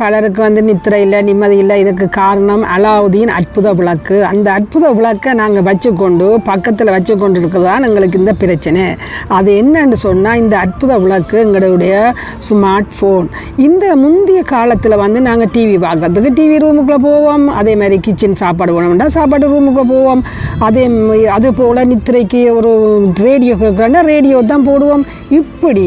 பலருக்கு வந்து நித்திரை இல்லை நிம்மதி இல்லை. இதுக்கு காரணம் அலாவுதீன் அற்புத விளக்கு. அந்த அற்புத விளக்கை நாங்கள் வச்சுக்கொண்டு பக்கத்தில் வச்சு கொண்டு இருக்கிறதான் எங்களுக்கு இந்த பிரச்சனை. அது என்னன்னு சொன்னால் இந்த அற்புத விளக்கு எங்களுடைய ஸ்மார்ட் ஃபோன் இந்த முந்தைய காலத்தில் வந்து நாங்கள் டிவி பார்க்குறதுக்கு டிவி ரூமுக்குள்ளே போவோம். அதே மாதிரி கிச்சன் சாப்பாடு வேணும்னா சாப்பாடு ரூமுக்கு போவோம். அதே அது போல் நித்திரைக்கு ஒரு ரேடியோ கேட்கணும்னா ரேடியோ தான் போடுவோம். இப்படி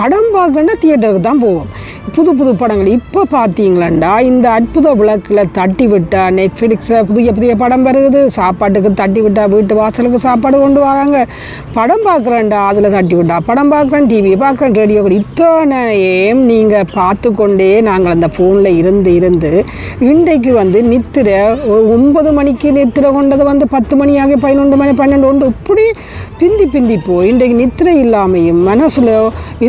படம் பார்க்கணுன்னா தியேட்டருக்கு தான் போவோம். புது புது படங்கள். இப்போ பார்த்தீங்களா இந்த அற்புத விளக்கில் தட்டி விட்டா நெட்ஃப்ளிக்ஸில் புதிய புதிய படம் வருகுது சாப்பாட்டுக்கு தட்டி விட்டா வீட்டு வாசலுக்கு சாப்பாடு கொண்டு வராங்க. படம் பார்க்குறேன்டா அதில் தட்டி விட்டா. படம் பார்க்குறேன் டிவி பார்க்குறேன் ரேடியோ இத்தனையும் நீங்கள் பார்த்து கொண்டே நாங்கள் அந்த ஃபோனில் இருந்து இருந்து இன்றைக்கு வந்து நித்திரை ஒன்பது மணிக்கு நித்திரை கொண்டது வந்து பத்து மணியாக பதினொன்று மணி பன்னெண்டு ஒன்று. இப்படி பிந்தி பிந்தி போய் இன்றைக்கு நித்திரை இல்லாமையும் மனசில்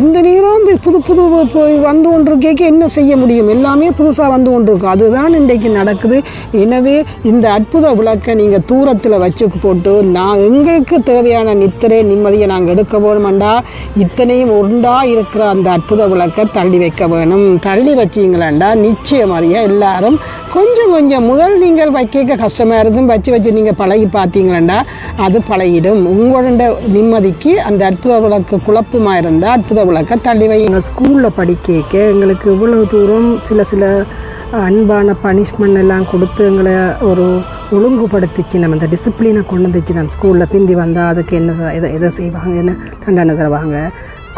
இந்த நேரம் புது புது போய் வந்து கொண்டு கேட்க என்ன செய்ய முடியும்? எல்லாமே புதுசாக வந்து கொண்டிருக்கும். அதுதான் இன்றைக்கு நடக்குது. எனவே இந்த அற்புத விளக்கை நீங்கள் தூரத்தில் வச்சு போட்டு நான் எங்களுக்கு தேவையான நித்திரை நிம்மதியை நாங்கள் எடுக்க வேணுமெண்டா? இத்தனையும் உண்டா இருக்கிற அந்த அற்புத விளக்கை தள்ளி வைக்க வேணும். தள்ளி வச்சிங்களாண்டா? நிச்சயமாரியா எல்லாரும். கொஞ்சம் கொஞ்சம் முதல் நீங்கள் வைக்க கஷ்டமாக இருக்கும். வச்சு வச்சு நீங்கள் பழகி பார்த்தீங்களாண்டா? அது பழகிடும். உங்களோட நிம்மதிக்கு அந்த அற்புத விளக்கு குழப்பமாக இருந்தால் அற்புத விளக்கை தள்ளி வைங்க ஸ்கூலில் படிக்க எங்களுக்கு இவ்வளவு தூரம் சில சில அன்பான பனிஷ்மெண்ட் எல்லாம் கொடுத்து எங்களை ஒரு ஒழுங்குபடுத்திச்சு. நம்ம இந்த டிசிப்ளினை கொண்டு வந்துச்சு. நம்ம ஸ்கூலில் பிந்தி வந்தால் அதுக்கு என்ன எதை எதை செய்வாங்க? என்ன தண்டனை தருவாங்க?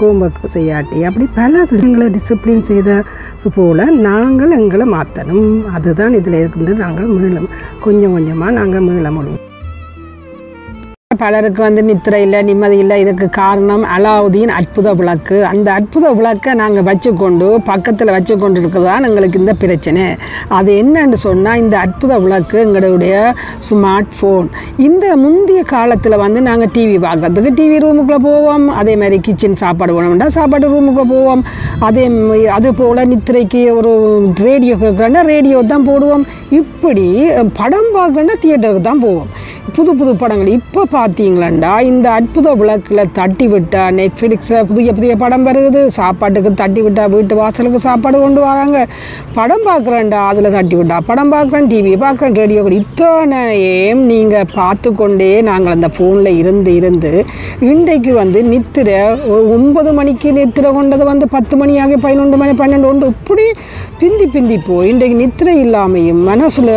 கோம்பு செய்யாட்டி. அப்படி பல எங்களை டிசிப்ளின் செய்த போல் நாங்கள் எங்களை மாற்றணும் அதுதான் இதில் இருந்து நாங்கள் மீளும் கொஞ்சம் கொஞ்சமாக நாங்கள் மீள முடியும். பலருக்கு வந்து நித்திரை இல்லை நிம்மதி இல்லை. இதுக்கு காரணம் அலாவுதீன் அற்புத விளக்கு. அந்த அற்புத விளக்கை நாங்கள் வச்சுக்கொண்டு பக்கத்தில் வச்சு கொண்டு இருக்கிறதான் எங்களுக்கு இந்த பிரச்சனை. அது என்னன்னு சொன்னால் இந்த அற்புத விளக்கு எங்களுடைய ஸ்மார்ட் ஃபோன் இந்த முந்தைய காலத்தில் வந்து நாங்கள் டிவி பார்க்குறதுக்கு டிவி ரூமுக்குள்ளே போவோம். அதே மாதிரி கிச்சன் சாப்பாடு போனோம்னா சாப்பாடு ரூமுக்கு போவோம். அதே அது போல் நித்திரைக்கு ஒரு ரேடியோ கேட்குறோன்னா ரேடியோ தான் போடுவோம். இப்படி படம் பார்க்கணுன்னா தியேட்டருக்கு தான் போவோம். புது புது படங்கள். இப்போ பார்த்தீங்களா இந்த அற்புத விளக்கில் தட்டி விட்டா நெட்ஃப்ளிக்ஸில் புதிய புதிய படம் வருகுது சாப்பாட்டுக்கு தட்டி விட்டா வீட்டு வாசலுக்கு சாப்பாடு கொண்டு வராங்க. படம் பார்க்குறேன்டா அதில் தட்டி விட்டா. படம் பார்க்குறேன் டிவி பார்க்குறேன் ரேடியோ இத்தனையும் நீங்கள் பார்த்து கொண்டே நாங்கள் அந்த ஃபோனில் இருந்து இருந்து இன்றைக்கு வந்து நித்திரை ஒன்பது மணிக்கு நித்திரை கொண்டது வந்து பத்து மணி ஆகி பதினொன்று மணி பன்னெண்டு ஒன்று. இப்படி பிந்தி பிந்தி போய் இன்றைக்கு நித்திரை இல்லாமையும் மனசில்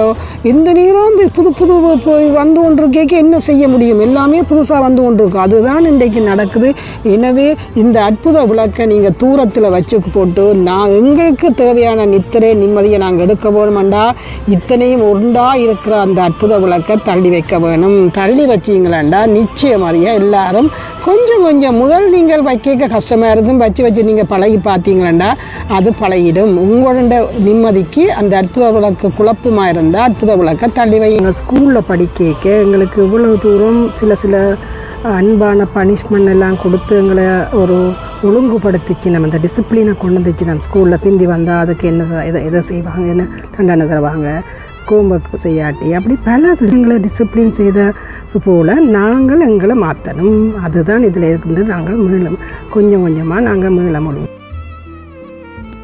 இந்த நேரம் புது புது போய் வந்து ஒன்று கேட்க என்ன செய்ய முடியும்? எல்லாமே புதுசாக வந்து கொண்டிருக்கும் அதுதான் இன்றைக்கு நடக்குது. எனவே இந்த அற்புத விளக்கை நீங்கள் தூரத்தில் வச்சு போட்டு நான் எங்களுக்கு தேவையான நித்திரை நிம்மதியை நாங்கள் எடுக்க வேணுமெண்டா? இத்தனையும் உண்டா இருக்கிற அந்த அற்புத விளக்கை தள்ளி வைக்க வேணும். தள்ளி வச்சிங்களாண்டா? அறிய எல்லாரும் கொஞ்சம் கொஞ்சம் முதல் நீங்கள் வைக்க கஷ்டமாக இருக்கும் வச்சு வச்சு நீங்கள் பழகி பார்த்தீங்களாண்டா? அது பழகிடும். உங்களோட நிம்மதிக்கு அந்த அற்புத விளக்கு குழப்பமாக இருந்தால் அற்புத விளக்கை தள்ளி எங்கள் ஸ்கூலில் படிக்க எங்களுக்கு இவ்வளவு தூரம் சில சில அன்பான பனிஷ்மெண்ட் எல்லாம் கொடுத்து எங்களை ஒரு ஒழுங்குபடுத்திச்சு. நம்ம இந்த டிசிப்ளினை கொண்டு வந்துச்சு. நம்ம ஸ்கூலில் பிந்தி வந்தால் அதுக்கு என்ன எதை எதை செய்வாங்க என்ன தண்டனை தருவாங்க கோம்பக்கு செய்யாட்டி. அப்படி பல எங்களை டிசிப்ளின் செய்த போல் நாங்கள் எங்களை மாற்றணும் அதுதான் இதில் இருந்து நாங்கள் மீளும். கொஞ்சம் கொஞ்சமாக நாங்கள் மீள முடியும்.